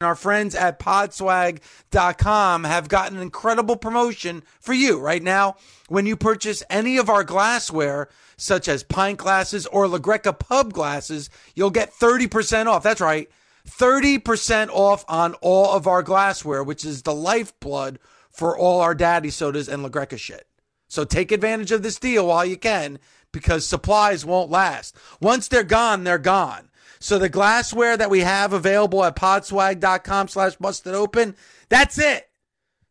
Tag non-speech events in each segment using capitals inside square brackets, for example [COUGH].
Our friends at podswag.com have got an incredible promotion for you right now. When you purchase any of our glassware, such as pint glasses or La Greca pub glasses, you'll get 30% off. That's right, 30% off on all of our glassware, which is the lifeblood for all our daddy sodas and La Greca shit. So take advantage of this deal while you can because supplies won't last. Once they're gone, they're gone. So the glassware that we have available at podswag.com slash busted open, that's it.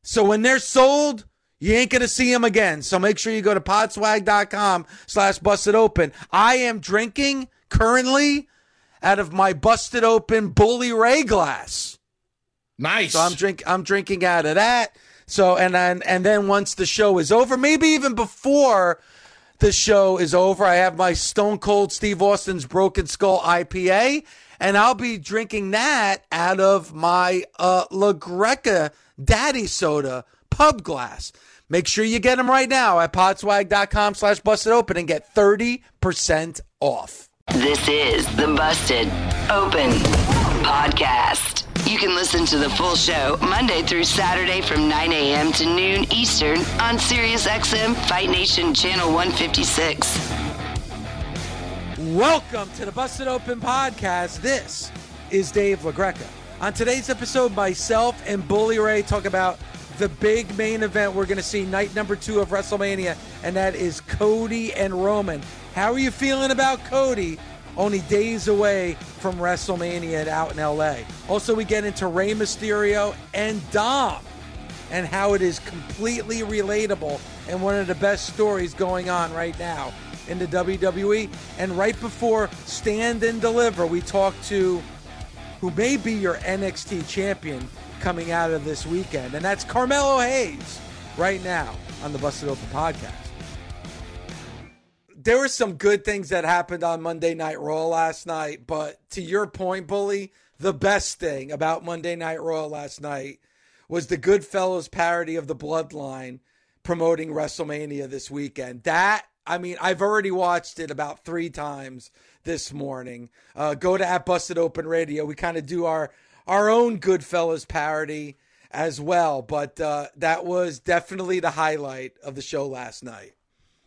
So when they're sold, you ain't going to see them again. So make sure you go to podswag.com slash busted open. I am drinking currently out of my busted open Bully Ray glass. Nice. So I'm drink I'm drinking out of that. So and then and then once the show is over, maybe even before the show is over, I have my Stone Cold Steve Austin's Broken Skull IPA, and I'll be drinking that out of my uh, La Greca Daddy Soda pub glass. Make sure you get them right now at podswag.com slash busted open and get 30% off. This is the Busted Open Podcast. You can listen to the full show Monday through Saturday from 9 a.m. to noon Eastern on SiriusXM Fight Nation Channel 156. Welcome to the Busted Open Podcast. This is Dave LaGreca. On today's episode, myself and Bully Ray talk about the big main event we're going to see night number two of WrestleMania, and that is Cody and Roman. How are you feeling about Cody? Only days away from WrestleMania out in LA. Also, we get into Rey Mysterio and Dom and how it is completely relatable and one of the best stories going on right now in the WWE. And right before Stand and Deliver, we talked to who may be your NXT champion coming out of this weekend, and that's Carmelo Hayes right now on the Busted Open podcast. There were some good things that happened on Monday Night Raw last night, but to your point, Bully, the best thing about Monday Night Raw last night was the Goodfellas parody of the Bloodline promoting WrestleMania this weekend. That, I mean, I've already watched it about three times this morning. Uh, go to at Busted Open Radio. We kind of do our our own Goodfellas parody as well, but uh, that was definitely the highlight of the show last night.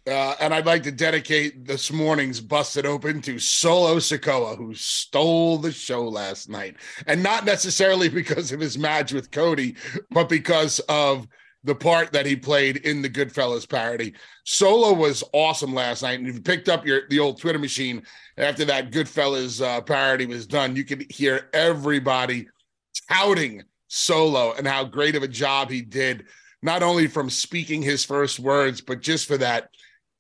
Uh, and I'd like to dedicate this morning's Busted Open to Solo Sikoa, who stole the show last night. And not necessarily because of his match with Cody, but because of the part that he played in the Goodfellas parody. Solo was awesome last night. And if you picked up your the old Twitter machine after that Goodfellas uh, parody was done, you could hear everybody touting Solo and how great of a job he did, not only from speaking his first words, but just for that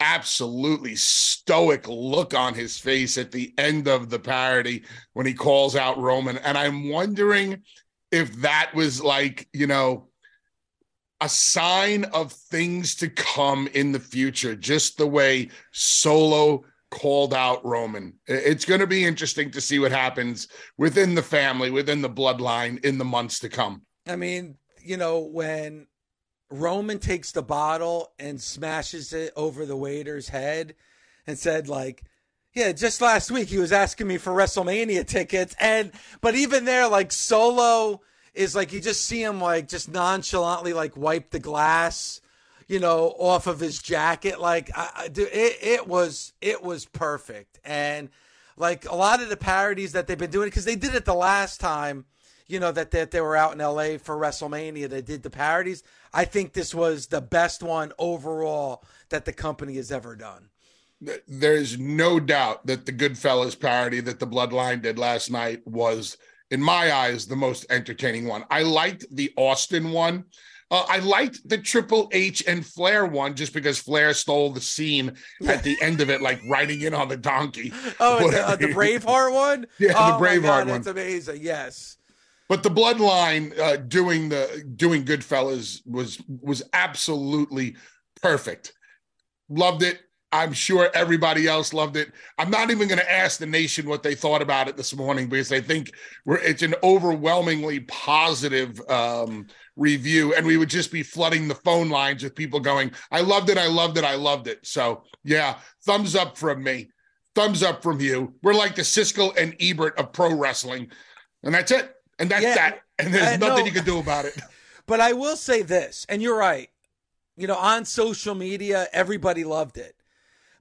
absolutely stoic look on his face at the end of the parody when he calls out Roman. And I'm wondering if that was like, you know, a sign of things to come in the future, just the way Solo called out Roman. It's going to be interesting to see what happens within the family, within the bloodline in the months to come. I mean, you know, when Roman takes the bottle and smashes it over the waiter's head and said, like, yeah, just last week he was asking me for WrestleMania tickets. And, but even there, like, Solo is like, you just see him, like, just nonchalantly, like, wipe the glass, you know, off of his jacket. Like, I, I do, it, it was, it was perfect. And, like, a lot of the parodies that they've been doing, because they did it the last time you know that that they were out in LA for WrestleMania. They did the parodies. I think this was the best one overall that the company has ever done. There's no doubt that the Goodfellas parody that the Bloodline did last night was, in my eyes, the most entertaining one. I liked the Austin one Uh, I liked the Triple H and Flair one just because Flair stole the scene at the end of it, like riding in on the donkey. Oh, the, uh, the [LAUGHS] Braveheart one. Yeah, oh the Braveheart God, one. That's amazing. Yes. But the Bloodline uh, doing the doing Goodfellas was was absolutely perfect. Loved it. I'm sure everybody else loved it. I'm not even going to ask the nation what they thought about it this morning because I think it's an overwhelmingly positive um, review, and we would just be flooding the phone lines with people going, "I loved it, I loved it, I loved it." So yeah, thumbs up from me, thumbs up from you. We're like the Siskel and Ebert of pro wrestling, and that's it, and that's Yeah, that, and there's nothing no. you can do about it. [LAUGHS] But I will say this, and you're right. You know, on social media, everybody loved it.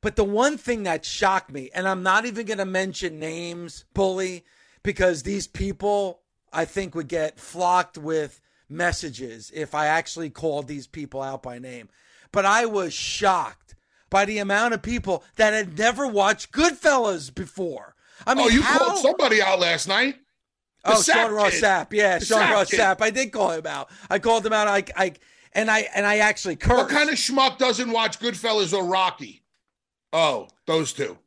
But the one thing that shocked me, and I'm not even going to mention names, bully, because these people, I think, would get flocked with messages if I actually called these people out by name. But I was shocked by the amount of people that had never watched Goodfellas before. I oh, mean, oh, you how- called somebody out last night. The Oh, Sapp Sean Ross kid. Sapp. Yeah, The Sean Sapp Ross kid. Sapp. I did call him out. I called him out. I, I, and I, and I actually cursed. What kind of schmuck doesn't watch Goodfellas or Rocky? Oh, those two.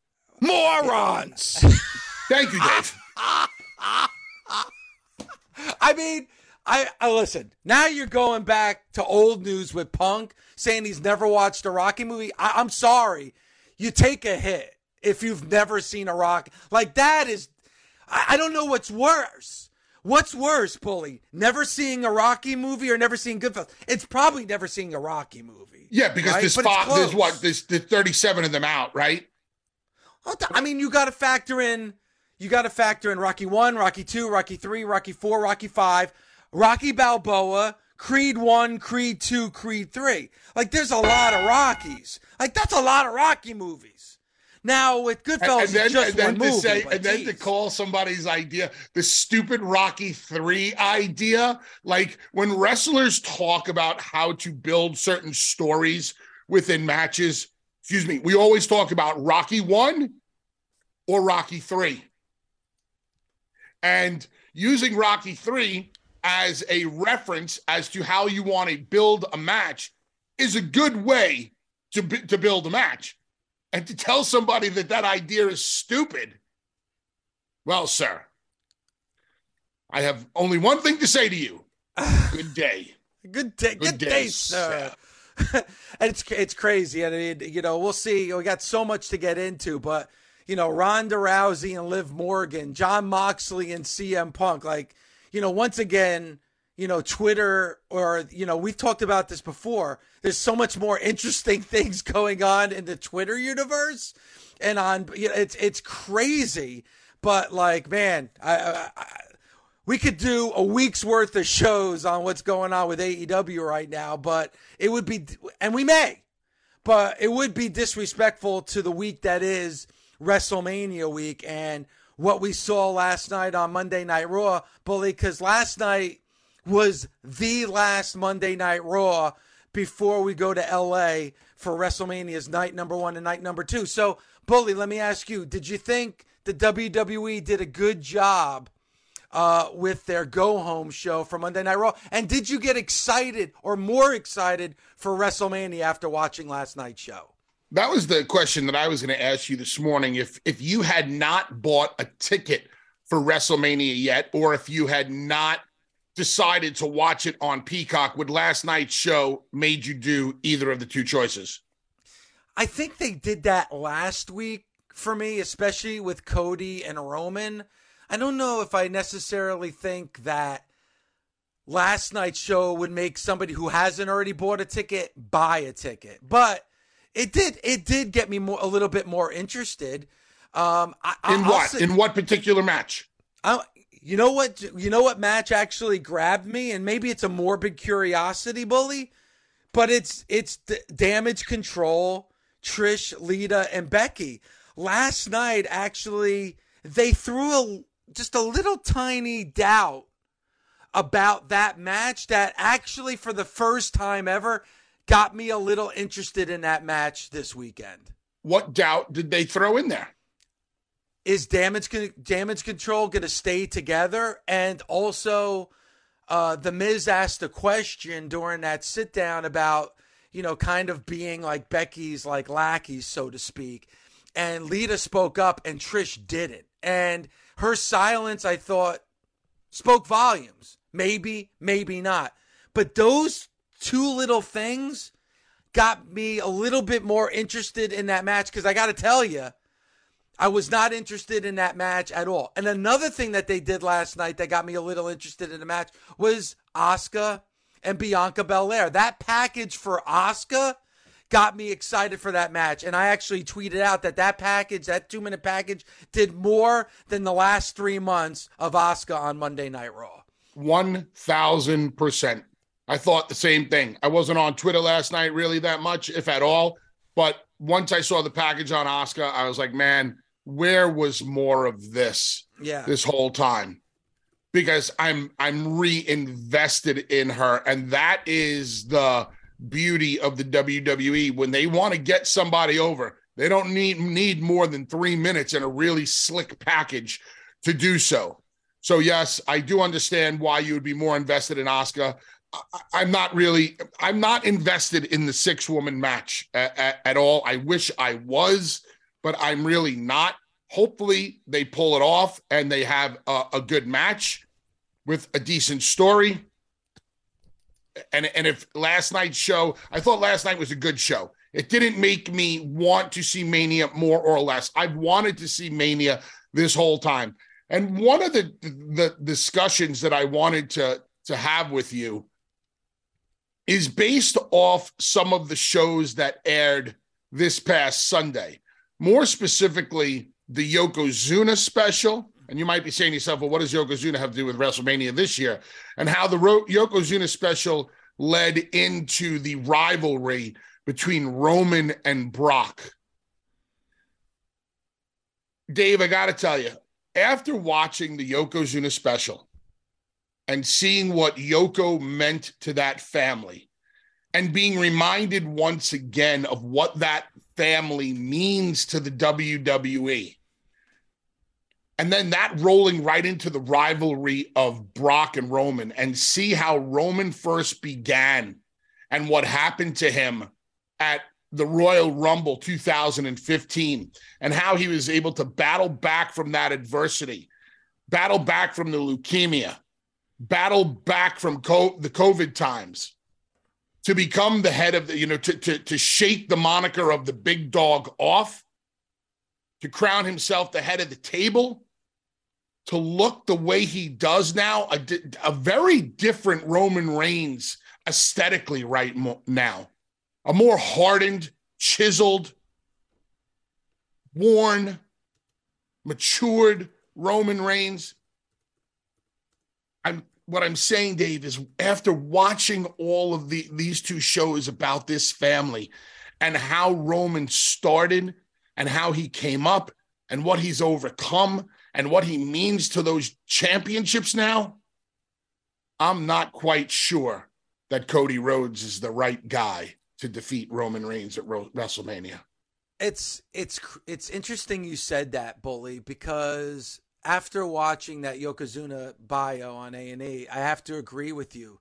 morons? [LAUGHS] Thank you, Dave. [LAUGHS] I mean, I, I listen. Now you're going back to old news with Punk saying he's never watched a Rocky movie. I, I'm sorry, you take a hit if you've never seen a Rock. Like that is, I, I don't know what's worse. What's worse, Bully? Never seeing a Rocky movie or never seeing Goodfellas? It's probably never seeing a Rocky movie. Yeah, because right? there's five, there's what there's, there's 37 of them out, right? I mean, you got to factor in. You got to factor in Rocky One, Rocky Two, Rocky Three, Rocky Four, Rocky Five, Rocky Balboa, Creed One, Creed Two, Creed Three. Like, there's a lot of Rockies. Like, that's a lot of Rocky movies. Now with Goodfellas, and then, just and then one to movie. say, and then to call somebody's idea the stupid Rocky Three idea, like when wrestlers talk about how to build certain stories within matches. Excuse me, we always talk about Rocky One or Rocky Three, and using Rocky Three as a reference as to how you want to build a match is a good way to to build a match. And to tell somebody that that idea is stupid, well, sir, I have only one thing to say to you. [SIGHS] Good day. Good day, good, Good day, day, sir. and [LAUGHS] it's it's crazy, and it, you know we'll see. We got so much to get into, but you know Ronda Rousey and Liv Morgan, Jon Moxley and CM Punk, like you know once again, you know Twitter or you know we've talked about this before. There's so much more interesting [LAUGHS] things going on in the Twitter universe, and on you know, it's it's crazy. But like, man, I, I, I we could do a week's worth of shows on what's going on with AEW right now, but it would be, and we may, but it would be disrespectful to the week that is WrestleMania week and what we saw last night on Monday Night Raw, Bully, because last night was the last Monday Night Raw before we go to LA for WrestleMania's night number one and night number two. So, Bully, let me ask you, did you think the WWE did a good job? uh, with their go home show for Monday Night Raw. And did you get excited or more excited for WrestleMania after watching last night's show? That was the question that I was going to ask you this morning. If if you had not bought a ticket for WrestleMania yet, or if you had not decided to watch it on Peacock, would last night's show made you do either of the two choices? I think they did that last week for me, especially with Cody and Roman. I don't know if I necessarily think that last night's show would make somebody who hasn't already bought a ticket buy a ticket, but it did. It did get me more a little bit more interested. Um, I, In I'll what? say- In what particular match? I, you know what? You know what match actually grabbed me, and maybe it's a morbid curiosity, bully, but it's it's damage control. Trish, Lita, and Becky. Last night, actually, they threw a just a little tiny doubt about that match that actually, for the first time ever, got me a little interested in that match this weekend. What doubt did they throw in there? Is damage con- damage control going to stay together? And also uh, the Miz asked a question during that sit down about you know kind of being like Becky's like lackeys, so to speak, and Lita spoke up and Trish didn't, and her silence I thought spoke volumes. Maybe, maybe not, but those two little things got me a little bit more interested in that match because I got to tell you, I was not interested in that match at all. And another thing that they did last night that got me a little interested in the match was Asuka and Bianca Belair. That package for Asuka got me excited for that match. And I actually tweeted out that that package, that two minute package, did more than the last three months of Asuka on Monday Night Raw. 1000%. I thought the same thing. I wasn't on Twitter last night really that much, if at all. But once I saw the package on Asuka, I was like, man, where was more of this? Yeah. This whole time. Because I'm I'm reinvested in her. And that is the beauty of the WWE. When they want to get somebody over, they don't need need more than three minutes in a really slick package to do so. So yes, I do understand why you would be more invested in Asuka. I'm not really. I'm not invested in the six woman match at, at, at, all. I wish I was, but I'm really not. Hopefully, they pull it off and they have a, a good match with a decent story. And and if last night's show, I thought last night was a good show. It didn't make me want to see Mania more or less. I've wanted to see Mania this whole time. And one of the the discussions that I wanted to to have with you is based off some of the shows that aired this past Sunday. More specifically, the Yokozuna special. And you might be saying to yourself, well, what does Yokozuna have to do with WrestleMania this year? And how the Ro- Yokozuna special led into the rivalry between Roman and Brock. Dave, I got to tell you, after watching the Yokozuna special, and seeing what Yoko meant to that family and being reminded once again of what that family means to the WWE. And then that rolling right into the rivalry of Brock and Roman and see how Roman first began and what happened to him at the Royal Rumble 2015 and how he was able to battle back from that adversity, battle back from the leukemia, battle back from co- the COVID times to become the head of the, you know, to, to, to shake the moniker of the big dog off, to crown himself the head of the table, to look the way he does now, a, a very different Roman Reigns aesthetically right mo- now, a more hardened, chiseled, worn, matured Roman Reigns. I'm what I'm saying, Dave, is after watching all of the these two shows about this family and how Roman started and how he came up and what he's overcome and what he means to those championships now, I'm not quite sure that Cody Rhodes is the right guy to defeat Roman Reigns at WrestleMania. It's it's it's interesting you said that, bully, because after watching that Yokozuna bio on A and E, I have to agree with you.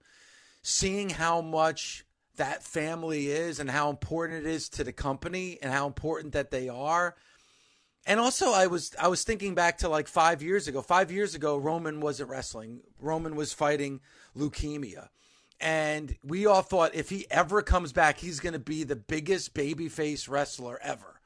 Seeing how much that family is and how important it is to the company and how important that they are. And also I was I was thinking back to like 5 years ago. 5 years ago Roman wasn't wrestling. Roman was fighting leukemia. And we all thought if he ever comes back, he's going to be the biggest babyface wrestler ever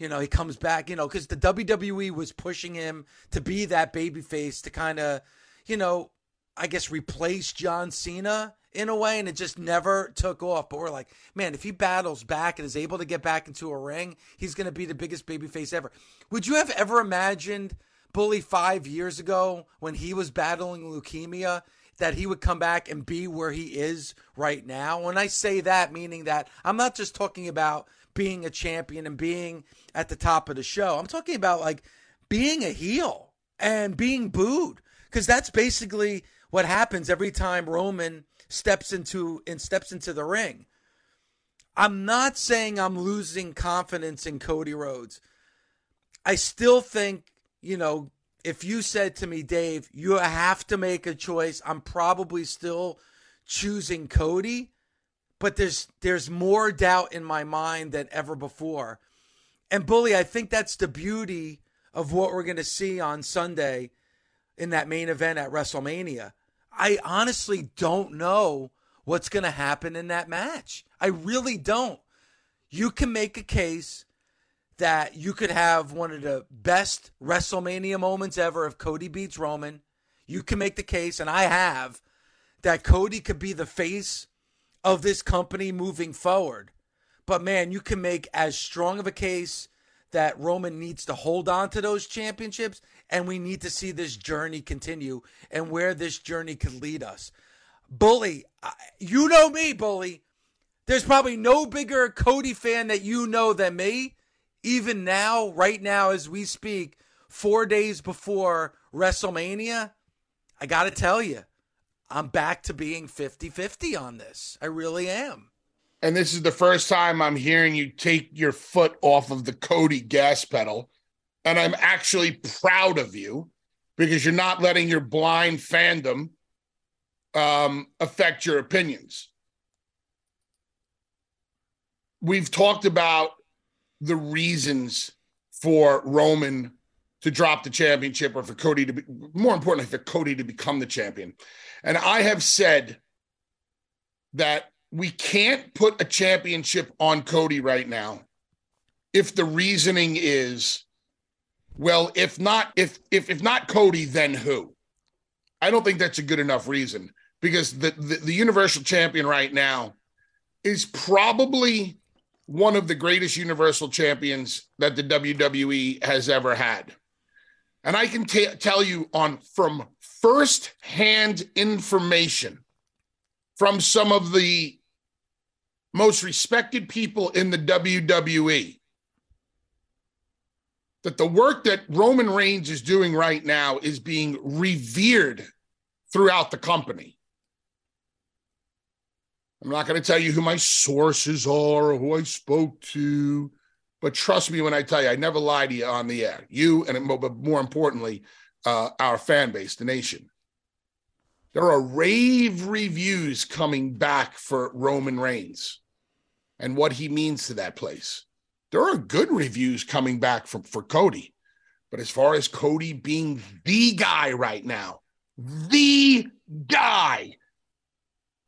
you know, he comes back, you know, because the WWE was pushing him to be that babyface to kind of, you know, I guess replace John Cena in a way, and it just never took off. But we're like, man, if he battles back and is able to get back into a ring, he's going to be the biggest babyface ever. Would you have ever imagined Bully five years ago when he was battling leukemia? That he would come back and be where he is right now. When I say that, meaning that I'm not just talking about being a champion and being at the top of the show. I'm talking about like being a heel and being booed because that's basically what happens every time Roman steps into and steps into the ring. I'm not saying I'm losing confidence in Cody Rhodes. I still think, you know, if you said to me, Dave, you have to make a choice, I'm probably still choosing Cody, but there's there's more doubt in my mind than ever before. And Bully, I think that's the beauty of what we're going to see on Sunday in that main event at WrestleMania. I honestly don't know what's going to happen in that match. I really don't. You can make a case that you could have one of the best WrestleMania moments ever if Cody beats Roman. You can make the case, and I have, that Cody could be the face of this company moving forward. But man, you can make as strong of a case that Roman needs to hold on to those championships, and we need to see this journey continue and where this journey could lead us. Bully, you know me, Bully. There's probably no bigger Cody fan that you know than me even now, right now, as we speak, four days before WrestleMania, I got to tell you, I'm back to being 50 50 on this. I really am. And this is the first time I'm hearing you take your foot off of the Cody gas pedal. And I'm actually proud of you because you're not letting your blind fandom um, affect your opinions. We've talked about the reasons for Roman to drop the championship or for Cody to be more importantly for Cody to become the champion. And I have said that we can't put a championship on Cody right now if the reasoning is well if not if if if not Cody then who? I don't think that's a good enough reason because the the, the universal champion right now is probably one of the greatest universal champions that the WWE has ever had. And I can t- tell you on from first-hand information from some of the most respected people in the WWE that the work that Roman Reigns is doing right now is being revered throughout the company. I'm not going to tell you who my sources are or who I spoke to, but trust me when I tell you, I never lie to you on the air. You and but more importantly, uh, our fan base, the nation. There are rave reviews coming back for Roman Reigns and what he means to that place. There are good reviews coming back from for Cody, but as far as Cody being the guy right now, the guy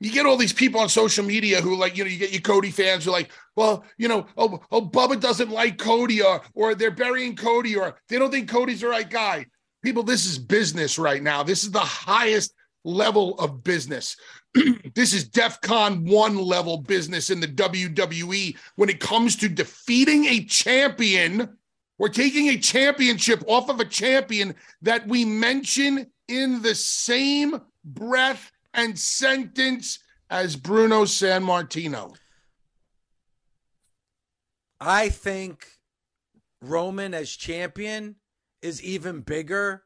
you get all these people on social media who like, you know, you get your Cody fans who are like, well, you know, oh, oh, Bubba doesn't like Cody or or they're burying Cody or they don't think Cody's the right guy. People, this is business right now. This is the highest level of business. [CLEARS THROAT] this is DEFCON one level business in the WWE when it comes to defeating a champion or taking a championship off of a champion that we mention in the same breath and sentence as Bruno Sammartino? I think Roman as champion is even bigger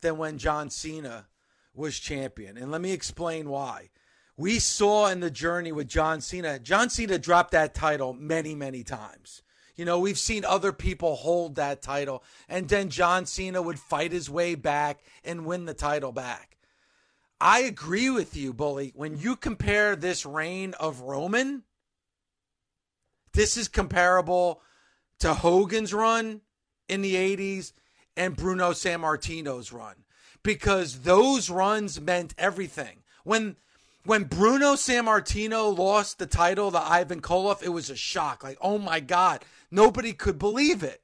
than when John Cena was champion. And let me explain why. We saw in the journey with John Cena, John Cena dropped that title many, many times. You know, we've seen other people hold that title, and then John Cena would fight his way back and win the title back. I agree with you, Bully. When you compare this reign of Roman, this is comparable to Hogan's run in the 80s and Bruno Sammartino's run because those runs meant everything. When when Bruno Sammartino lost the title to Ivan Koloff, it was a shock. Like, oh my God, nobody could believe it.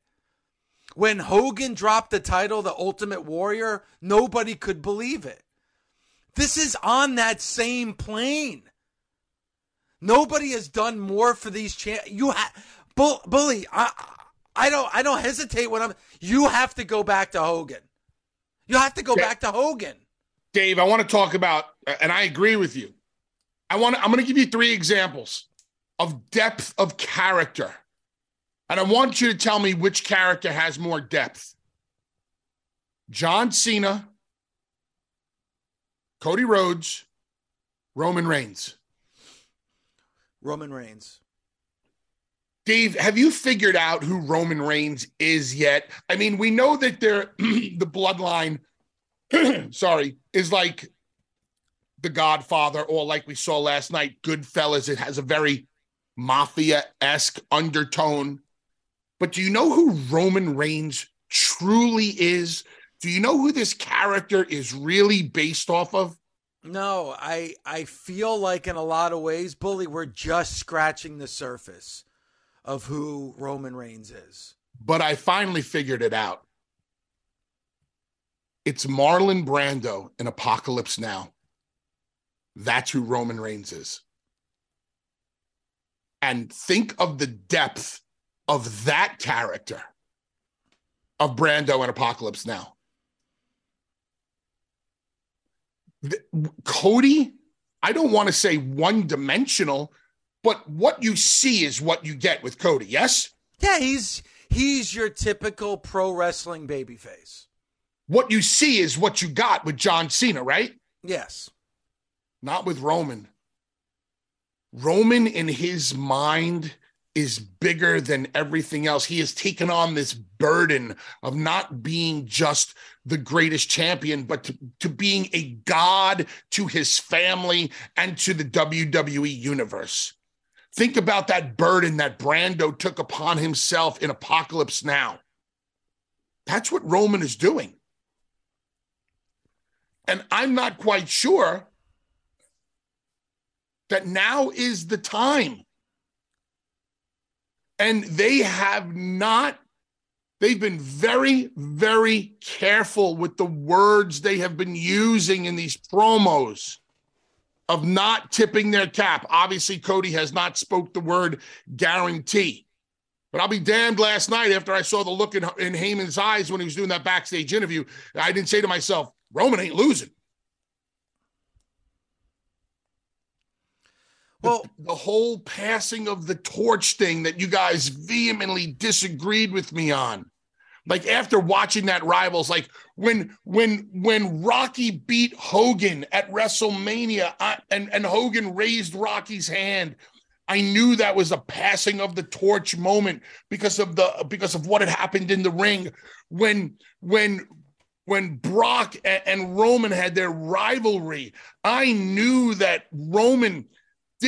When Hogan dropped the title, the Ultimate Warrior, nobody could believe it. This is on that same plane. Nobody has done more for these champ. You have, Bull- bully. I, I don't. I don't hesitate when I'm. You have to go back to Hogan. You have to go back to Hogan. Dave, I want to talk about, and I agree with you. I want. I'm going to give you three examples of depth of character, and I want you to tell me which character has more depth. John Cena Cody Rhodes, Roman Reigns. Roman Reigns. Dave, have you figured out who Roman Reigns is yet? I mean, we know that they're [CLEARS THROAT] the bloodline, [CLEARS THROAT] sorry, is like the Godfather, or like we saw last night, Goodfellas. It has a very mafia esque undertone. But do you know who Roman Reigns truly is? Do you know who this character is really based off of? No, I I feel like in a lot of ways, Bully, we're just scratching the surface of who Roman Reigns is. But I finally figured it out. It's Marlon Brando in Apocalypse Now. That's who Roman Reigns is. And think of the depth of that character of Brando in Apocalypse Now. The, Cody, I don't want to say one dimensional, but what you see is what you get with Cody. Yes. Yeah, he's he's your typical pro wrestling babyface. What you see is what you got with John Cena, right? Yes. Not with Roman. Roman in his mind is bigger than everything else. He has taken on this burden of not being just the greatest champion, but to, to being a god to his family and to the WWE universe. Think about that burden that Brando took upon himself in Apocalypse Now. That's what Roman is doing. And I'm not quite sure that now is the time. And they have not, they've been very, very careful with the words they have been using in these promos of not tipping their cap. Obviously, Cody has not spoke the word guarantee. But I'll be damned last night after I saw the look in, in Heyman's eyes when he was doing that backstage interview. I didn't say to myself, Roman ain't losing. Well, the, whole passing of the torch thing that you guys vehemently disagreed with me on. Like after watching that rivals like when when when rocky beat hogan at wrestlemania I, and and hogan raised rocky's hand i knew that was a passing of the torch moment because of the because of what had happened in the ring when when when brock and, and roman had their rivalry. I knew that roman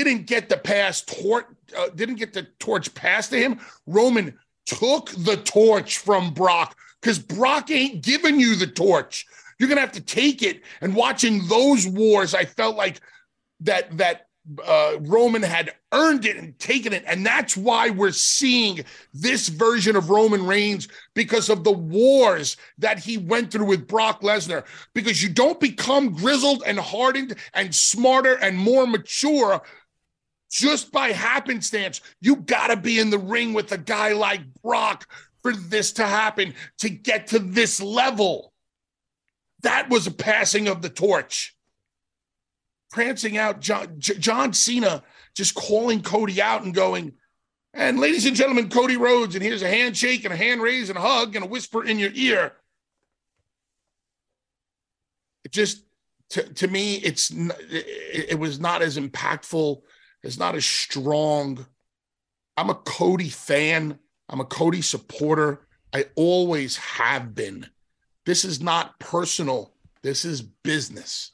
didn't get the pass torch uh, didn't get the torch passed to him roman took the torch from Brock because Brock ain't giving you the torch. You're gonna have to take it. And watching those wars, I felt like that that uh, Roman had earned it and taken it, and that's why we're seeing this version of Roman Reigns because of the wars that he went through with Brock Lesnar. Because you don't become grizzled and hardened and smarter and more mature just by happenstance. You got to be in the ring with a guy like Brock for this to happen, to get to this level. That was a passing of the torch. Prancing out John, John Cena, just calling Cody out and going, and ladies and gentlemen, Cody Rhodes, and here's a handshake and a hand raise and a hug and a whisper in your ear. It just, to, to me, it's it, it was not as impactful is not as strong. I'm a Cody fan. I'm a Cody supporter. I always have been. This is not personal. This is business.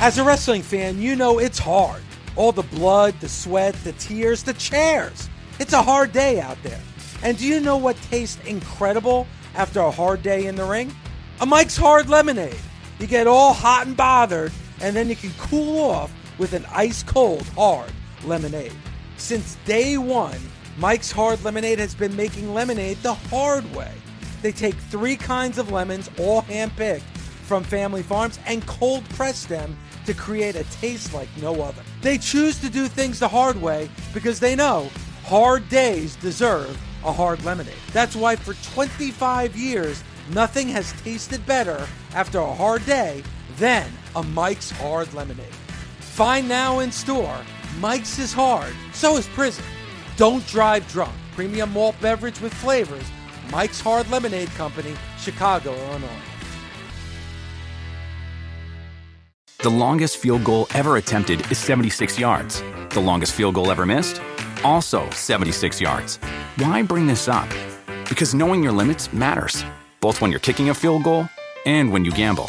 As a wrestling fan, you know it's hard. All the blood, the sweat, the tears, the chairs. It's a hard day out there. And do you know what tastes incredible after a hard day in the ring? A Mike's Hard Lemonade. You get all hot and bothered, and then you can cool off with an ice cold hard lemonade. Since day one, Mike's Hard Lemonade has been making lemonade the hard way. They take three kinds of lemons, all handpicked from family farms, and cold press them to create a taste like no other. They choose to do things the hard way because they know hard days deserve a hard lemonade. That's why for 25 years, nothing has tasted better after a hard day than a Mike's Hard Lemonade. Find now in store. Mike's is hard, so is prison. Don't drive drunk. Premium malt beverage with flavors. Mike's Hard Lemonade Company, Chicago, Illinois. The longest field goal ever attempted is 76 yards. The longest field goal ever missed? also 76 yards. Why bring this up? Because knowing your limits matters, both when you're kicking a field goal and when you gamble.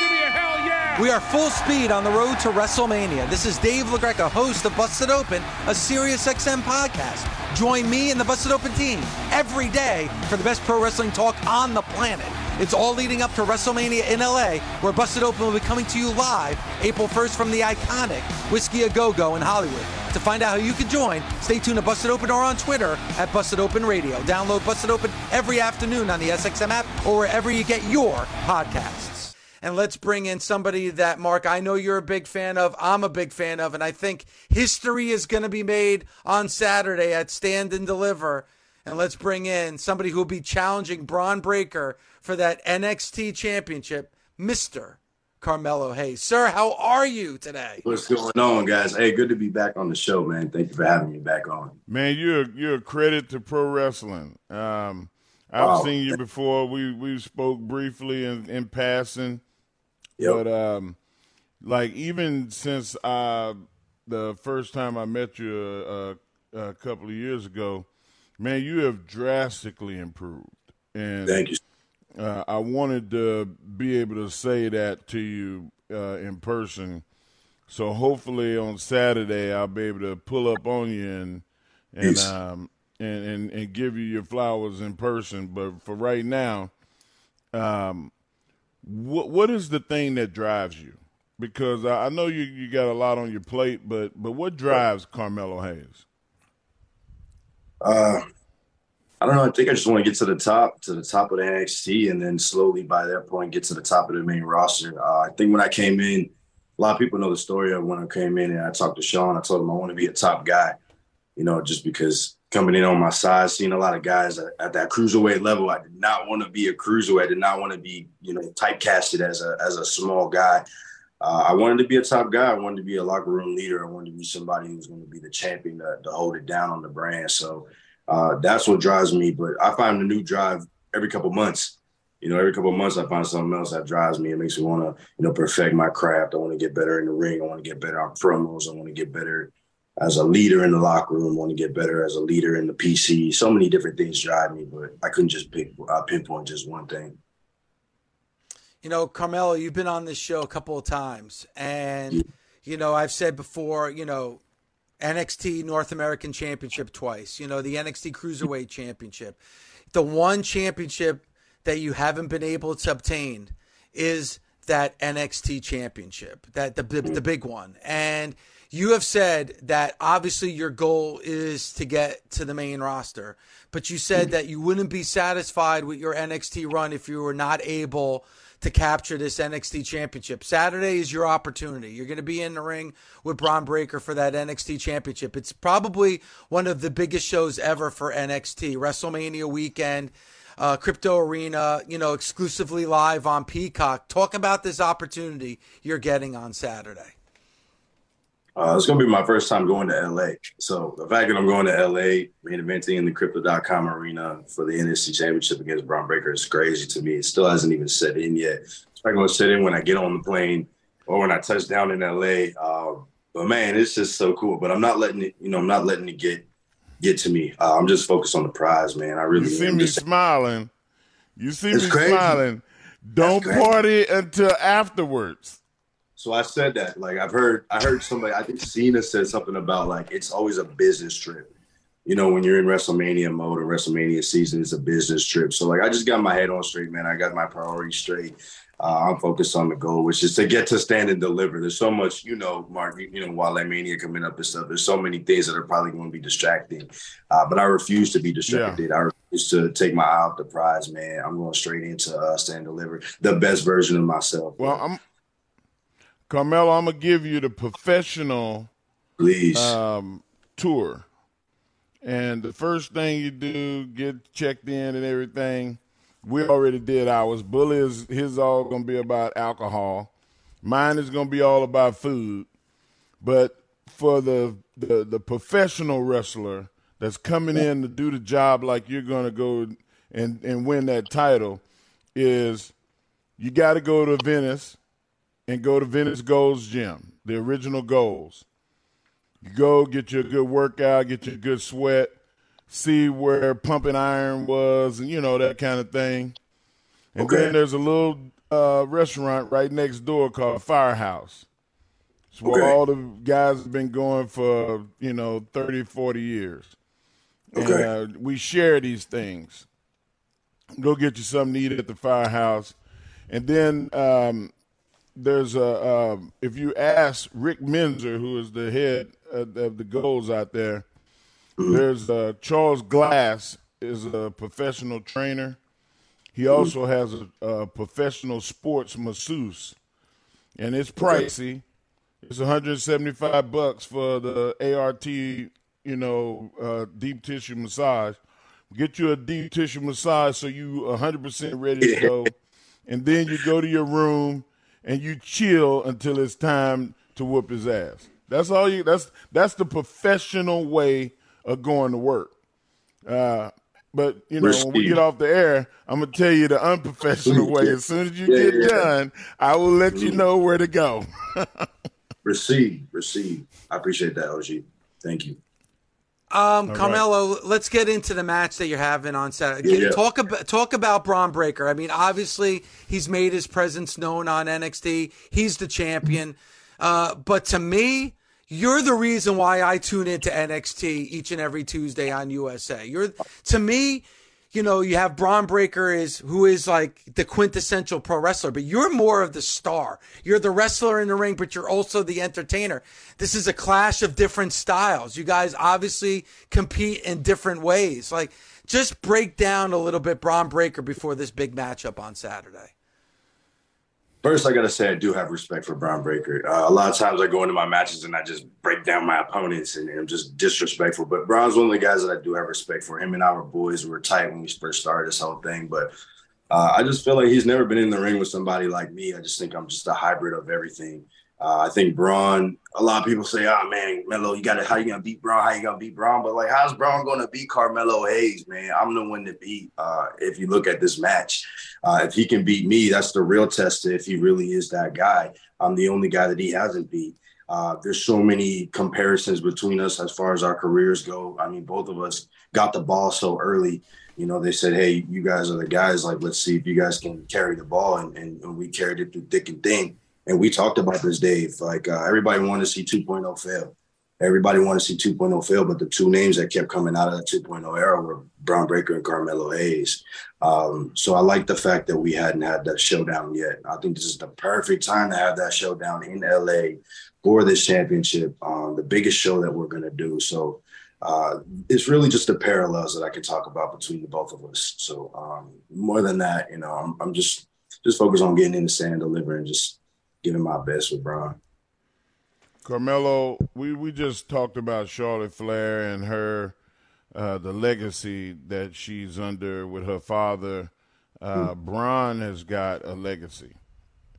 Give me a hell yeah! We are full speed on the road to WrestleMania. This is Dave LaGreca, host of Busted Open, a SiriusXM podcast. Join me and the Busted Open team every day for the best pro wrestling talk on the planet. It's all leading up to WrestleMania in LA, where Busted Open will be coming to you live April 1st from the iconic Whiskey A Go Go in Hollywood. To find out how you can join, stay tuned to Busted Open or on Twitter at Busted Open Radio. Download Busted Open every afternoon on the SXM app or wherever you get your podcasts. And let's bring in somebody that, Mark, I know you're a big fan of. I'm a big fan of. And I think history is going to be made on Saturday at Stand and Deliver. And let's bring in somebody who will be challenging Bron Breakker for that NXT championship, Mr. Carmelo Hayes. Sir, how are you today? What's going on, guys? Hey, good to be back on the show, man. Thank you for having me back on. Man, you're you're a credit to pro wrestling. Um, I've Wow. seen you before. We we spoke briefly in, in passing, Yep. but um, like even since uh, the first time I met you a, a, a couple of years ago, man, you have drastically improved. And Thank you. uh, I wanted to be able to say that to you uh, in person. So hopefully on Saturday I'll be able to pull up on you and and um, and, and and give you your flowers in person. But for right now, um, what what is the thing that drives you? Because I, know you you got a lot on your plate, but but what drives Carmelo Hayes? Uh, I don't know. I think I just want to get to the top, to the top of the NXT, and then slowly by that point get to the top of the main roster. Uh, I think when I came in, a lot of people know the story of when I came in and I talked to Shawn. I told him I want to be a top guy, you know, just because coming in on my size, seeing a lot of guys at, at that cruiserweight level, I did not want to be a cruiserweight. I did not want to be, you know, typecasted as a as a small guy. Uh, I wanted to be a top guy. I wanted to be a locker room leader. I wanted to be somebody who's going to be the champion to, to hold it down on the brand. So uh, that's what drives me. But I find a new drive every couple months. You know, every couple months I find something else that drives me. It makes me want to, you know, perfect my craft. I want to get better in the ring. I want to get better on promos. I want to get better as a leader in the locker room. Want to get better as a leader in the PC. So many different things drive me, but I couldn't just pick uh, pinpoint just one thing. You know, Carmelo, you've been on this show a couple of times, and You know, I've said before, you know, NXT North American Championship twice, you know, the NXT Cruiserweight Championship. The one championship that you haven't been able to obtain is that NXT Championship, that the the big one. And you have said that obviously your goal is to get to the main roster, but you said that you wouldn't be satisfied with your NXT run if you were not able to capture this NXT championship. Saturday is your opportunity. You're going to be in the ring with Bron Breakker for that NXT championship. It's probably one of the biggest shows ever for NXT. WrestleMania weekend, uh, Crypto Arena, you know, exclusively live on Peacock. Talk about this opportunity you're getting on Saturday. Uh, it's gonna be my first time going to LA. So the fact that I'm going to LA, main eventing in the crypto.com arena for the NXT championship against Bron Breakker is crazy to me. It still hasn't even set in yet. It's probably gonna set in when I get on the plane or when I touch down in LA. Uh, but man, it's just so cool. But I'm not letting it, you know, I'm not letting it get get to me. Uh, I'm just focused on the prize, man. I really you see am. me Just, smiling. You see me crazy. smiling. Don't party until afterwards. So I said that. Like I've heard, I heard somebody. I think Cena said something about like it's always a business trip. You know, when you're in WrestleMania mode or WrestleMania season, it's a business trip. So like I just got my head on straight, man. I got my priorities straight. Uh, I'm focused on the goal, which is to get to stand and deliver. There's so much, you know, Mark. You you know, Wale Mania coming up and stuff. There's so many things that are probably going to be distracting. Uh, but I refuse to be distracted. I refuse to take my eye off the prize, man. I'm going straight into uh, stand and deliver the best version of myself. Well, I'm Carmelo. I'm gonna give you the professional please. um, tour, and the first thing you do, get checked in and everything. We already did ours. Bully is his all gonna be about alcohol. Mine is gonna be all about food. But for the the, the professional wrestler that's coming in to do the job like you're gonna go and, and win that title, is you got to go to Venice and go to Venice Gold's Gym, the original Gold's. You go get your good workout, get your good sweat, see where pumping iron was, and you know that kind of thing. And Okay. then there's a little uh, restaurant right next door called Firehouse. It's where Okay. all the guys have been going for you know 30, 40 years. Okay. And uh, we share these things. Go get you something to eat at the firehouse, and then um, there's a um, if you ask Rick Menzer, who is the head of, of the Gold's out there, there's uh, Charles Glass is a professional trainer. He also has a, a professional sports masseuse, and it's pricey. It's 175 bucks for the ART, you know, uh, deep tissue massage. Get you a deep tissue massage so you 100% ready to go, [LAUGHS] and then you go to your room and you chill until it's time to whoop his ass. That's all you. That's that's the professional way of going to work. Uh, but you know, when we get off the air, I'm gonna tell you the unprofessional [LAUGHS] way. As soon as you Yeah, get yeah. done, I will let you know where to go. [LAUGHS] Receive, receive. I appreciate that, OG. Thank you. Um, right. Carmelo, let's get into the match that you're having on Saturday. Yeah, yeah. Talk about talk about Bron Breakker. I mean, obviously he's made his presence known on NXT. He's the champion. Uh, but to me, you're the reason why I tune into NXT each and every Tuesday on USA. You're to me, you know, you have Bron Breakker is who is like the quintessential pro wrestler, but you're more of the star. You're the wrestler in the ring, but you're also the entertainer. This is a clash of different styles. You guys obviously compete in different ways. Like, just break down a little bit Bron Breakker before this big matchup on Saturday. First, I gotta say I do have respect for Bron Breakker. Uh, a lot of times I go into my matches and I just break down my opponents and I'm just disrespectful. But Bron's one of the guys that I do have respect for. Him and I were boys. We were tight when we first started this whole thing. But uh, I just feel like he's never been in the ring with somebody like me. I just think I'm just a hybrid of everything. Uh, I think Bron. A lot of people say, "Oh man, Melo, you got to how you gonna beat Bron? How you gonna beat Bron?" But like, how's Bron gonna beat Carmelo Hayes, man? I'm the one to beat. Uh, if you look at this match, uh, if he can beat me, that's the real test. If he really is that guy, I'm the only guy that he hasn't beat. Uh, there's so many comparisons between us as far as our careers go. I mean, both of us got the ball so early. You know, they said, "Hey, you guys are the guys. Like, let's see if you guys can carry the ball," and, and, and we carried it through thick and thin. And we talked about this, Dave. Like uh, everybody wanted to see 2.0 fail. Everybody wanted to see 2.0 fail, but the two names that kept coming out of that 2.0 era were Bron Breakker and Carmelo Hayes. Um, so I like the fact that we hadn't had that showdown yet. I think this is the perfect time to have that showdown in LA for this championship, um, the biggest show that we're going to do. So uh, it's really just the parallels that I can talk about between the both of us. So um, more than that, you know, I'm, I'm just just focused on getting in the sand, delivering, just giving my best with Bron. Carmelo, we, we just talked about Charlotte Flair and her uh, the legacy that she's under with her father. Uh, mm. Bron has got a legacy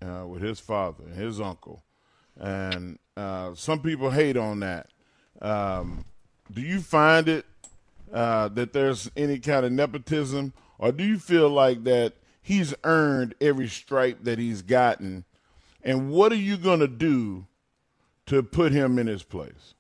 uh, with his father and his uncle, and uh, some people hate on that. Um, do you find it uh, that there's any kind of nepotism, or do you feel like that he's earned every stripe that he's gotten? And what are you going to do to put him in his place?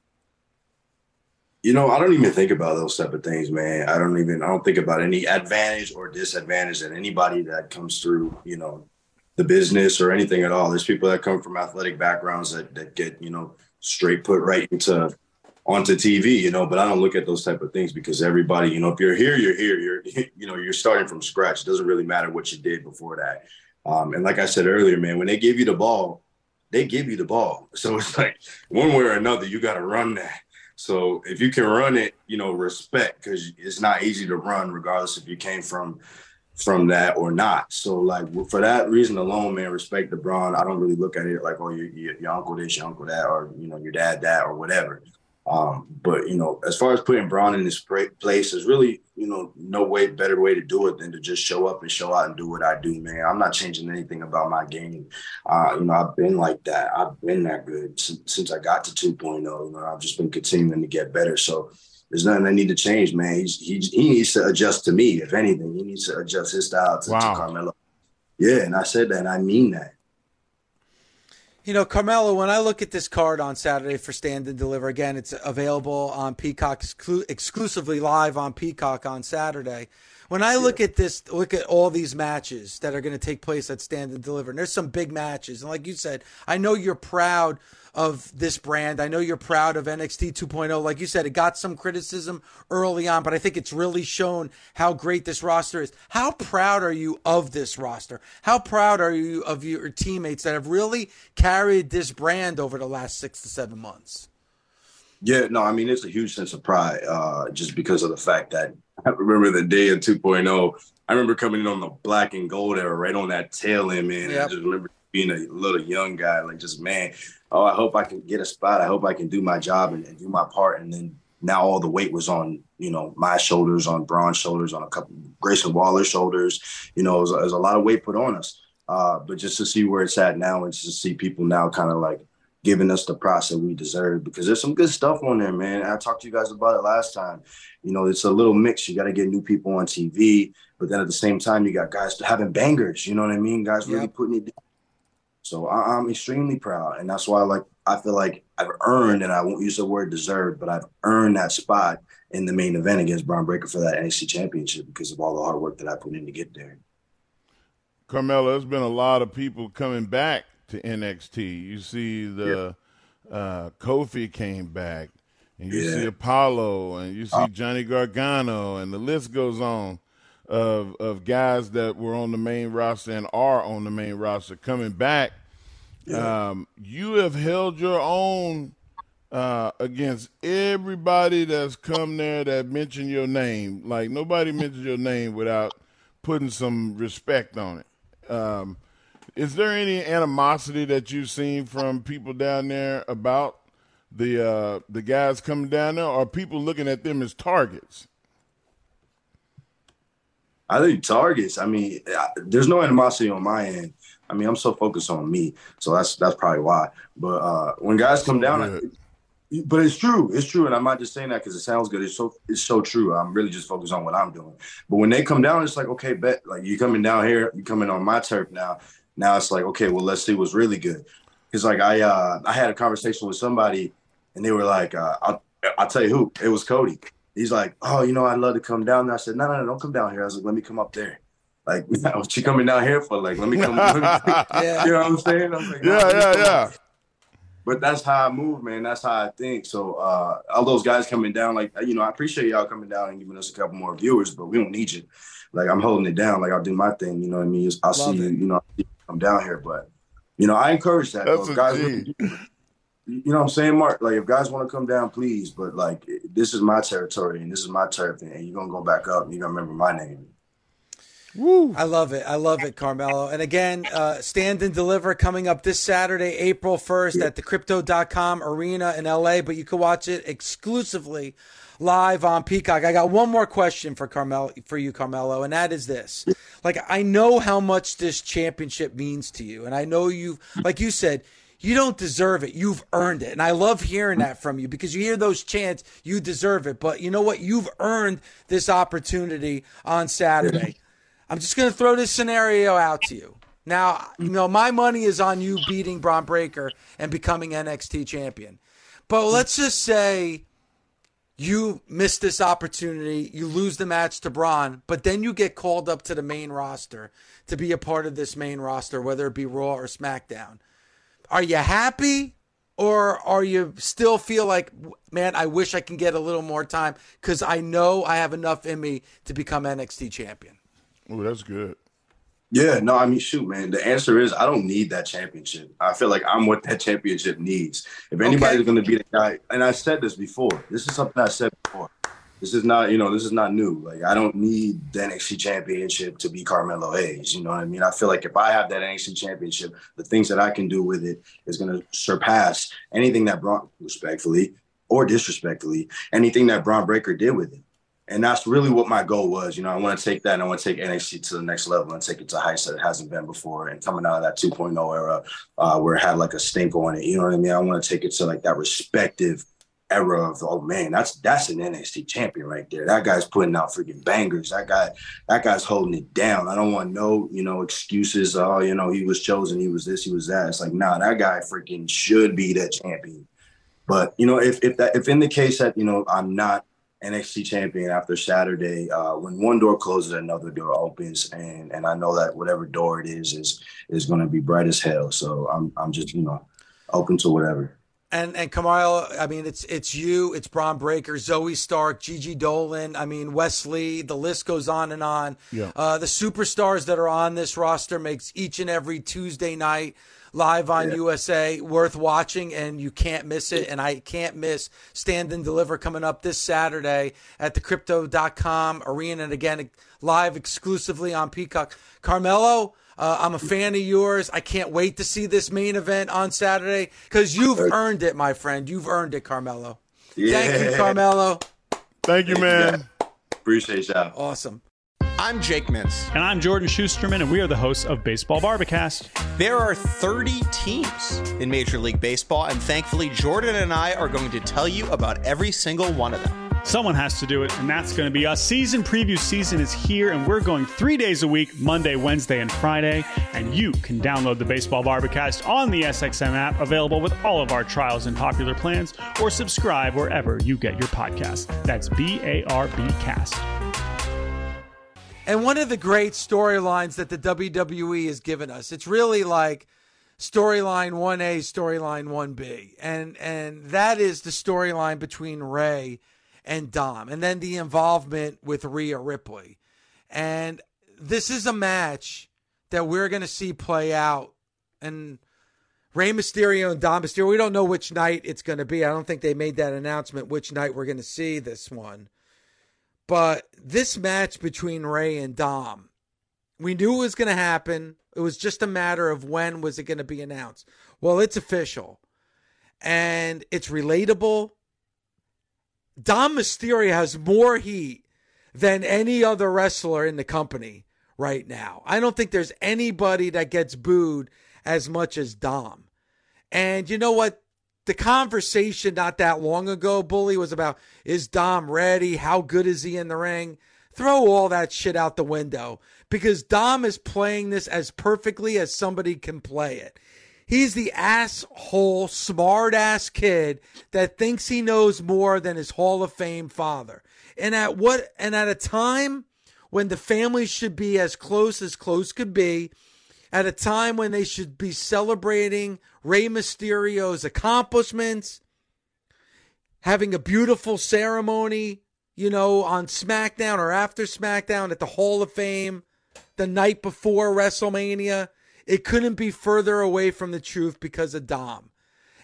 You know, I don't even think about those type of things, man. I don't even I don't think about any advantage or disadvantage that anybody that comes through, you know, the business or anything at all. There's people that come from athletic backgrounds that that get, you know, straight put right into onto TV, you know, but I don't look at those type of things because everybody, you know, if you're here, you're here. You're, [LAUGHS] you know, you're starting from scratch. It doesn't really matter what you did before that. Um, and like I said earlier, man, when they give you the ball, they give you the ball. [LAUGHS] So it's like one way or another, you got to run that. So if you can run it, you know, respect because it's not easy to run, regardless if you came from from that or not. So like for that reason alone, man, respect the Bron. I don't really look at it like, oh, your, your, your uncle this, your uncle that, or you know, your dad that, or whatever. Um, but you know, as far as putting Bron in his place, there's really you know no way better way to do it than to just show up and show out and do what I do, man. I'm not changing anything about my game. Uh, you know, I've been like that. I've been that good since, since I got to 2.0. You know, I've just been continuing to get better. So there's nothing I need to change, man. He's, he he needs to adjust to me. If anything, he needs to adjust his style to, wow. to Carmelo. Yeah, and I said that, and I mean that. You know, Carmelo, when I look at this card on Saturday for Stand and Deliver, again, it's available on Peacock exclu- exclusively live on Peacock on Saturday. When I look at this, look at all these matches that are going to take place at Stand and Deliver, and there's some big matches. And like you said, I know you're proud of this brand. I know you're proud of NXT 2.0. Like you said, it got some criticism early on, but I think it's really shown how great this roster is. How proud are you of this roster? How proud are you of your teammates that have really carried this brand over the last six to seven months? Yeah, no, I mean it's a huge sense of pride, uh, just because of the fact that [LAUGHS] I remember the day of 2.0. I remember coming in on the black and gold era, right on that tail end, man. Yep. I just remember being a little young guy, like just man, oh, I hope I can get a spot. I hope I can do my job and, and do my part. And then now all the weight was on, you know, my shoulders, on Bron's shoulders, on a couple Grayson Waller's shoulders. You know, there's was, a lot of weight put on us. Uh, but just to see where it's at now and just to see people now kind of like giving us the props that we deserve because there's some good stuff on there, man. I talked to you guys about it last time. You know, it's a little mix. You got to get new people on TV, but then at the same time, you got guys having bangers. You know what I mean? Guys really putting it. Down. So I, am extremely proud, and that's why, like, I feel like I've earned, and I won't use the word deserved, but I've earned that spot in the main event against Bron Breakker for that NXT Championship because of all the hard work that I put in to get there. Carmelo, there's been a lot of people coming back to NXT. You see the yeah. uh, Kofi came back, and you yeah. see Apollo, and you see uh, Johnny Gargano, and the list goes on of of guys that were on the main roster and are on the main roster coming back. Yeah. Um, you have held your own uh, against everybody that's come there that mentioned your name. Like nobody mentioned your name without putting some respect on it. Um, is there any animosity that you've seen from people down there about the uh, the guys coming down there, or people looking at them as targets? I think targets. I mean, there's no animosity on my end. I mean, I'm so focused on me, so that's that's probably why. But uh, when guys come down, I, but it's true. It's true, and I'm not just saying that because it sounds good. It's so it's so true. I'm really just focused on what I'm doing. But when they come down, it's like okay, bet like you coming down here, you coming on my turf now. Now it's like, okay, well, let's see what's really good. Because like I uh, I had a conversation with somebody, and they were like, uh, I'll, I'll tell you who. It was Cody. He's like, oh, you know, I'd love to come down there. I said, no, no, no, don't come down here. I was like, let me come up there. Like, [LAUGHS] what you coming down here for? Like, let me come. [LAUGHS] let me- [LAUGHS] Yeah. You know what I'm saying? I'm like, Yeah, nah, yeah, yeah. but that's how I move, man. That's how I think. So uh, all those guys coming down, like you know, I appreciate y'all coming down and giving us a couple more viewers, but we don't need you. Like I'm holding it down. Like I'll do my thing. You know what I mean? I'll see Love you. it. You know, see you come down here, but you know, I encourage that. That's though. a guys, G. really do. You know what I'm saying, Mark? Like if guys want to come down, please. But like this is my territory and this is my turf, and you're gonna go back up. and You're gonna remember my name. Woo. I love it. I love it, Carmelo. And again, uh, Stand and Deliver coming up this Saturday, April 1st at the Crypto.com Arena in LA, but you can watch it exclusively live on Peacock. I got one more question for Carmelo for you, Carmelo, and that is this. Like I know how much this championship means to you, and I know you've like you said, you don't deserve it. You've earned it. And I love hearing that from you because you hear those chants, you deserve it. But you know what? You've earned this opportunity on Saturday. I'm just going to throw this scenario out to you. Now, you know, my money is on you beating Bron Breakker and becoming NXT champion. But let's just say you miss this opportunity, you lose the match to Bron, but then you get called up to the main roster to be a part of this main roster, whether it be Raw or SmackDown. Are you happy? Or are you still feel like, man, I wish I can get a little more time because I know I have enough in me to become NXT champion? oh that's good. Yeah, no, I mean, shoot, man. The answer is I don't need that championship. I feel like I'm what that championship needs. If anybody's Okay. going to be the guy, and I said this before, this is something I said before. This is not, you know, this is not new. Like, I don't need the NXT championship to be Carmelo Hayes. You know what I mean? I feel like if I have that NXT championship, the things that I can do with it is going to surpass anything that Bron, respectfully or disrespectfully, anything that Bron Breakker did with it. And that's really what my goal was. You know, I want to take that and I want to take NXT to the next level and take it to heights that it hasn't been before. And coming out of that 2.0 era uh, where it had like a stink on it, you know what I mean? I want to take it to like that respective era of oh man, that's that's an NXT champion right there. That guy's putting out freaking bangers. That guy, that guy's holding it down. I don't want no, you know, excuses. Oh, you know, he was chosen, he was this, he was that. It's like, nah, that guy freaking should be the champion. But you know, if if that if in the case that you know I'm not NXT champion after Saturday, uh, when one door closes, another door opens, and and I know that whatever door it is is is going to be bright as hell. So I'm I'm just you know open to whatever. And and Kamara, I mean, it's it's you, it's Bron Breakker, Zoey Stark, Gigi Dolan. I mean, Wes Lee. The list goes on and on. Yeah. Uh, the superstars that are on this roster makes each and every Tuesday night live on Yeah. USA worth watching, and you can't miss it. And I can't miss Stand and Deliver coming up this Saturday at the Crypto.com arena, and again live exclusively on Peacock. Carmelo. Uh, I'm a fan of yours. I can't wait to see this main event on Saturday because you've earned it, my friend. You've earned it, Carmelo. Thank you, Carmelo. Thank you, man. Appreciate y'all. Awesome. I'm Jake Mintz. And I'm Jordan Schusterman, and we are the hosts of Baseball Bar-B-Cast. There are 30 teams in Major League Baseball, and thankfully, Jordan and I are going to tell you about every single one of them. Someone has to do it, and that's going to be us. Season preview season is here, and we're going three days a week Monday, Wednesday, and Friday. And you can download the Baseball Bar-B-Cast on the SXM app, available with all of our trials and popular plans, or subscribe wherever you get your podcast. That's B A R B Cast. And one of the great storylines that the WWE has given us, it's really like storyline 1A, storyline 1B. And and that is the storyline between Rey and Dom. And then the involvement with Rhea Ripley. And this is a match that we're going to see play out and Rey Mysterio and Dom Mysterio, we don't know which night it's going to be. I don't think they made that announcement which night we're going to see this one. But this match between Rey and Dom, we knew it was going to happen. It was just a matter of when was it going to be announced. Well, it's official. And it's relatable. Dom Mysterio has more heat than any other wrestler in the company right now. I don't think there's anybody that gets booed as much as Dom. And you know what? The conversation not that long ago, Bully, was about is Dom ready? How good is he in the ring? Throw all that shit out the window because Dom is playing this as perfectly as somebody can play it. He's the asshole, smart ass kid that thinks he knows more than his Hall of Fame father. And at what and at a time when the family should be as close as close could be, at a time when they should be celebrating Rey Mysterio's accomplishments, having a beautiful ceremony, you know, on SmackDown or after SmackDown at the Hall of Fame the night before WrestleMania. It couldn't be further away from the truth because of Dom.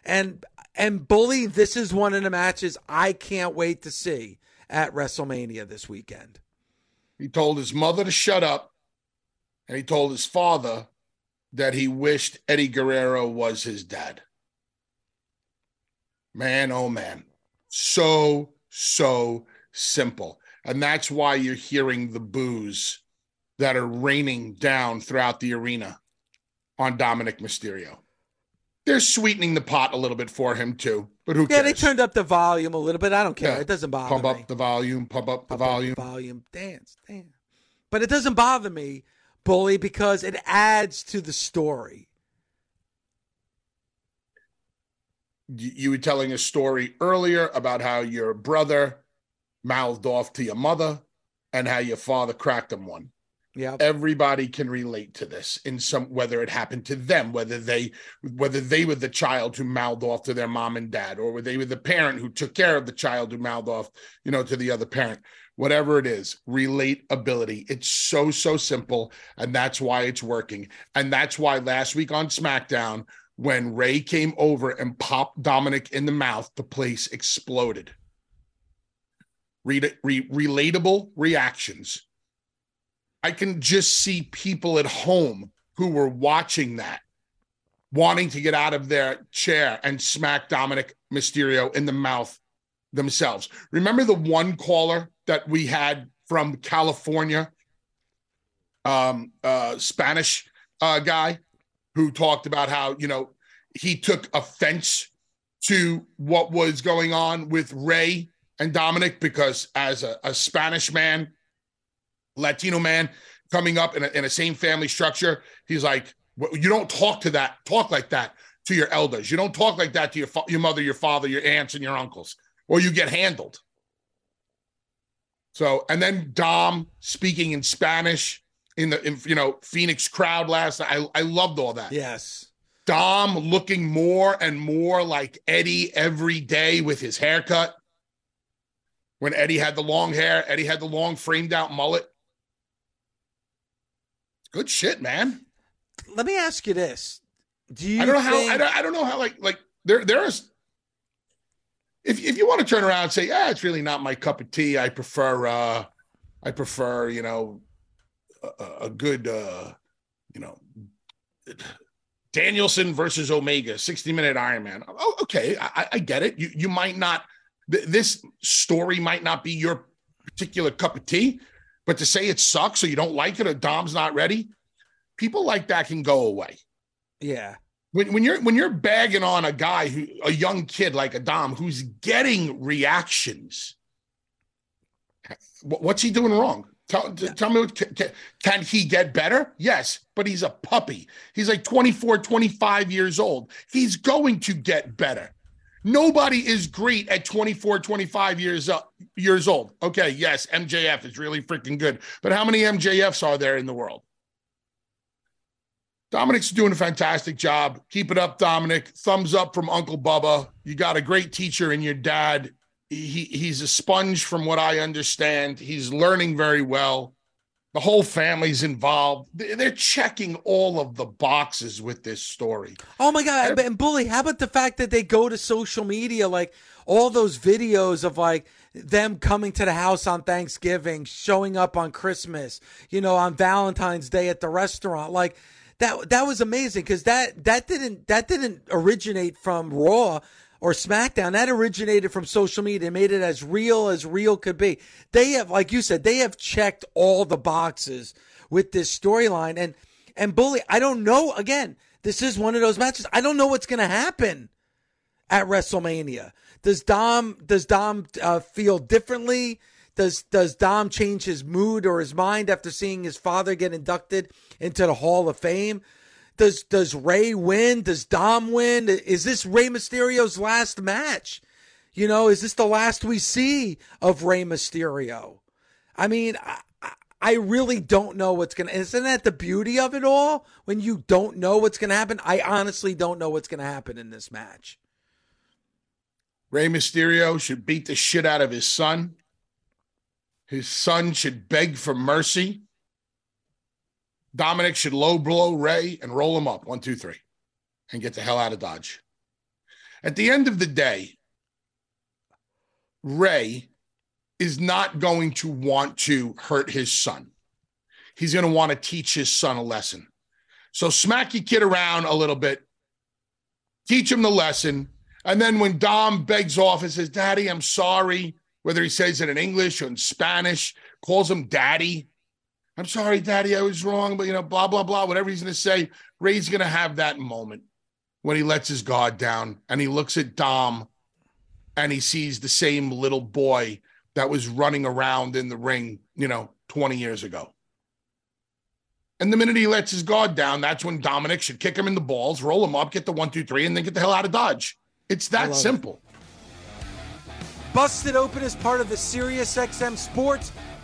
And and Bully, this is one of the matches I can't wait to see at WrestleMania this weekend. He told his mother to shut up, and he told his father that he wished Eddie Guerrero was his dad. Man, oh man. So, so simple. And that's why you're hearing the boos that are raining down throughout the arena on Dominic Mysterio. They're sweetening the pot a little bit for him too, but who Yeah, cares? Yeah, they turned up the volume a little bit. I don't care. Yeah. It doesn't bother pump me. Pump up the volume, pump up the Pump up volume. volume, dance, dance. But it doesn't bother me, Bully, because it adds to the story. you were telling a story earlier about how your brother mouthed off to your mother and how your father cracked him one. Yeah. Everybody can relate to this in some whether it happened to them, whether they whether they were the child who mouthed off to their mom and dad, or were they were the parent who took care of the child who mouthed off, you know, to the other parent. Whatever it is, relatability. It's so, so simple. And that's why it's working. And that's why last week on SmackDown, when Rey came over and popped Dominic in the mouth, the place exploded. Read re- relatable reactions. I can just see people at home who were watching that, wanting to get out of their chair and smack Dominic Mysterio in the mouth themselves. Remember the one caller that we had from California, um, uh, Spanish uh, guy who talked about how, you know, he took offense to what was going on with Rey and Dominic because as a, a Spanish man, Latino man coming up in a, in a same family structure, he's like, you don't talk to that, talk like that to your elders. You don't talk like that to your, fa- your mother, your father, your aunts, and your uncles, or you get handled. So, and then Dom speaking in Spanish in the, in, you know, Phoenix crowd last night. I, I loved all that. Yes. Dom looking more and more like Eddie every day with his haircut. When Eddie had the long hair, Eddie had the long framed out mullet. Good shit, man. Let me ask you this. Do you I don't know think, how I don't, I don't know how like like there there is if if you want to turn around and say, yeah, it's really not my cup of tea. I prefer uh I prefer, you know, a, a good uh you know Danielson versus Omega, 60 minute Iron Man. Oh, okay, I, I get it. You you might not th- this story might not be your particular cup of tea, but to say it sucks or you don't like it or Dom's not ready, people like that can go away. Yeah. When, when you're when you're bagging on a guy who a young kid like a Dom who's getting reactions, what's he doing wrong? Tell, t- tell me, can- can he get better? Yes, but he's a puppy. He's like 24, 25 years old. He's going to get better. Nobody is great at 24, 25 years, uh, years old. Okay, yes, MJF is really freaking good. But how many MJFs are there in the world? Dominic's doing a fantastic job. Keep it up, Dominic. Thumbs up from Uncle Bubba. You got a great teacher in your dad. He he's a sponge from what I understand. He's learning very well. The whole family's involved. They- They're checking all of the boxes with this story. Oh my god! And bully, how about the fact that they go to social media, like all those videos of like them coming to the house on Thanksgiving, showing up on Christmas, you know, on Valentine's Day at the restaurant, like that. That was amazing because that that didn't that didn't originate from Raw or SmackDown. That originated from social media. Made it as real as real could be. They have, like you said, they have checked all the boxes with this storyline and. And Bully, I don't know. Again, this is one of those matches. I don't know what's going to happen at WrestleMania. Does Dom does Dom uh, feel differently? Does does Dom change his mood or his mind after seeing his father get inducted into the Hall of Fame? Does does Rey win? Does Dom win? Is this Rey Mysterio's last match? You know, is this the last we see of Rey Mysterio? I mean, I, I, really don't know what's to Isn't that the beauty of it all? When you don't know what's to happen? I honestly don't know what's to happen in this match. Rey Mysterio should beat the shit out of his son. His son should beg for mercy. Dominic should low blow Rey and roll him up one, two, three, and get the hell out of Dodge. At the end of the day, Rey is not going to want to hurt his son. He's going to want to teach his son a lesson. So smack your kid around a little bit, teach him the lesson. And then when Dom begs off and says, Daddy, I'm sorry, whether he says it in English or in Spanish, calls him daddy. I'm sorry, daddy, I was wrong, but you know, blah, blah, blah, whatever he's going to say, Rey's going to have that moment when he lets his guard down and he looks at Dom and he sees the same little boy that was running around in the ring, you know, 20 years ago. And the minute he lets his guard down, that's when Dominic should kick him in the balls, roll him up, get the one, two, three, and then get the hell out of Dodge. It's that simple. It. Busted Open is part of the SiriusXM Sports